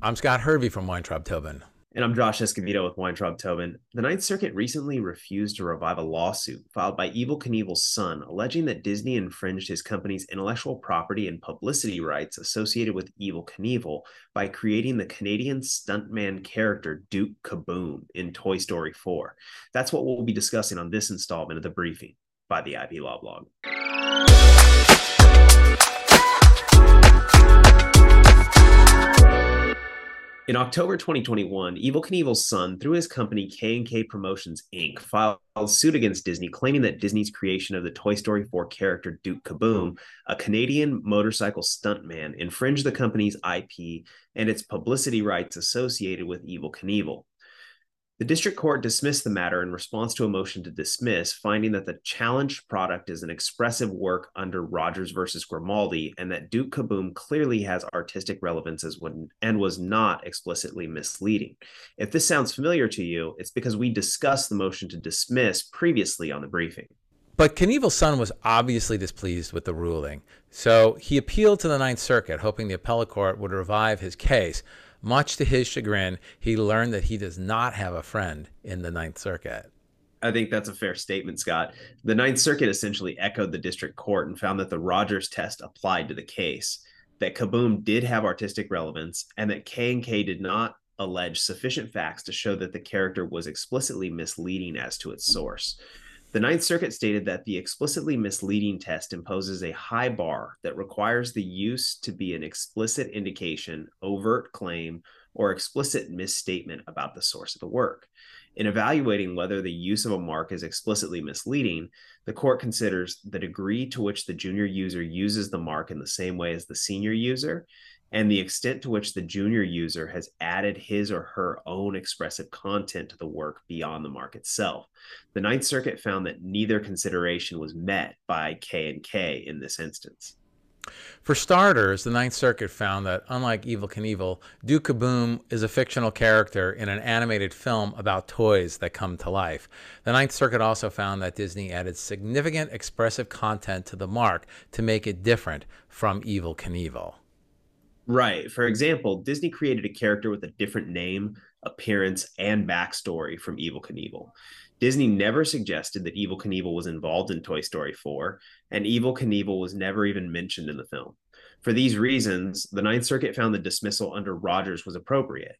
I'm Scott Hervey from Weintraub Tobin. And I'm Josh Escovedo with Weintraub Tobin. The Ninth Circuit recently refused to revive a lawsuit filed by Evel Knievel's son, alleging that Disney infringed his company's intellectual property and publicity rights associated with Evel Knievel by creating the Canadian stuntman character Duke Caboom in Toy Story 4. That's what we'll be discussing on this installment of the briefing by the IP Law Blog. In October 2021, Evel Knievel's son, through his company K&K Promotions Inc., filed suit against Disney, claiming that Disney's creation of the Toy Story 4 character Duke Caboom, a Canadian motorcycle stuntman, infringed the company's IP and its publicity rights associated with Evel Knievel. The district court dismissed the matter in response to a motion to dismiss, finding that the challenged product is an expressive work under Rogers versus Grimaldi and that Duke Caboom clearly has artistic relevance as when, and was not explicitly misleading. If this sounds familiar to you, it's because we discussed the motion to dismiss previously on the briefing. But Knievel's son was obviously displeased with the ruling, so he appealed to the Ninth Circuit, hoping the appellate court would revive his case. Much to his chagrin, he learned that he does not have a friend in the Ninth Circuit. I think that's a fair statement, Scott. The Ninth Circuit essentially echoed the district court and found that the Rogers test applied to the case, that Caboom did have artistic relevance, and that K and K did not allege sufficient facts to show that the character was explicitly misleading as to its source. The Ninth Circuit stated that the explicitly misleading test imposes a high bar that requires the use to be an explicit indication, overt claim, or explicit misstatement about the source of the work. In evaluating whether the use of a mark is explicitly misleading, the court considers the degree to which the junior user uses the mark in the same way as the senior user and the extent to which the junior user has added his or her own expressive content to the work beyond the mark itself. The Ninth Circuit found that neither consideration was met by K and K in this instance. For starters, the Ninth Circuit found that, unlike Evel Knievel, Duke Caboom is a fictional character in an animated film about toys that come to life. The Ninth Circuit also found that Disney added significant expressive content to the mark to make it different from Evel Knievel. Right. For example, Disney created a character with a different name, appearance, and backstory from Evel Knievel. Disney never suggested that Evel Knievel was involved in Toy Story 4, and Evel Knievel was never even mentioned in the film. For these reasons, the Ninth Circuit found the dismissal under Rogers was appropriate.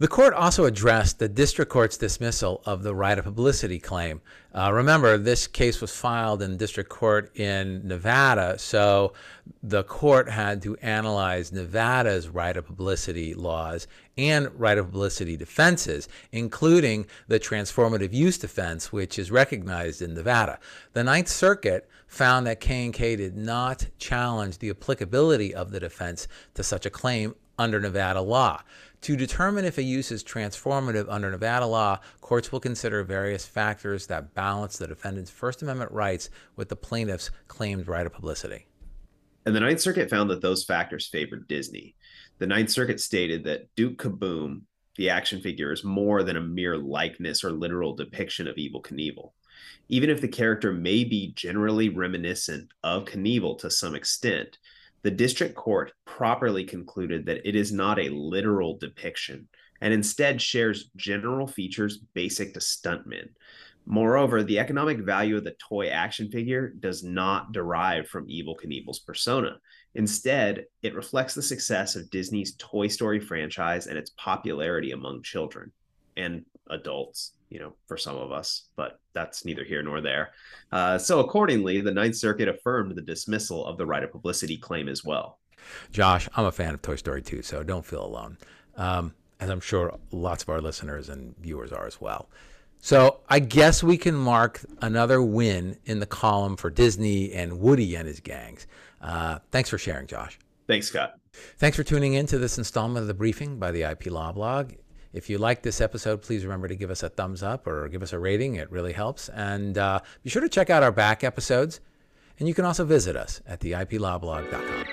The court also addressed the district court's dismissal of the right of publicity claim. Uh, remember, this case was filed in district court in Nevada, so the court had to analyze Nevada's right of publicity laws and right of publicity defenses, including the transformative use defense, which is recognized in Nevada. The Ninth Circuit found that K&K did not challenge the applicability of the defense to such a claim under Nevada law. To determine if a use is transformative under Nevada law, courts will consider various factors that balance the defendant's First Amendment rights with the plaintiff's claimed right of publicity. And the Ninth Circuit found that those factors favored Disney. The Ninth Circuit stated that Duke Caboom, the action figure, is more than a mere likeness or literal depiction of Evel Knievel. Even if the character may be generally reminiscent of Knievel to some extent, the district court properly concluded that it is not a literal depiction and instead shares general features basic to stuntmen. Moreover, the economic value of the toy action figure does not derive from Evel Knievel's persona. Instead, it reflects the success of Disney's Toy Story franchise and its popularity among children and adults you know, for some of us, but that's neither here nor there. Uh, so, accordingly, the Ninth Circuit affirmed the dismissal of the right of publicity claim as well. Josh, I'm a fan of Toy Story 2, so don't feel alone, um, as I'm sure lots of our listeners and viewers are as well. So, I guess we can mark another win in the column for Disney and Woody and his gangs. Uh, thanks for sharing, Josh. Thanks, Scott. Thanks for tuning in to this installment of the briefing by the IP Law Blog. If you like this episode, please remember to give us a thumbs up or give us a rating. It really helps. And uh, be sure to check out our back episodes. And you can also visit us at the iplawblog.com.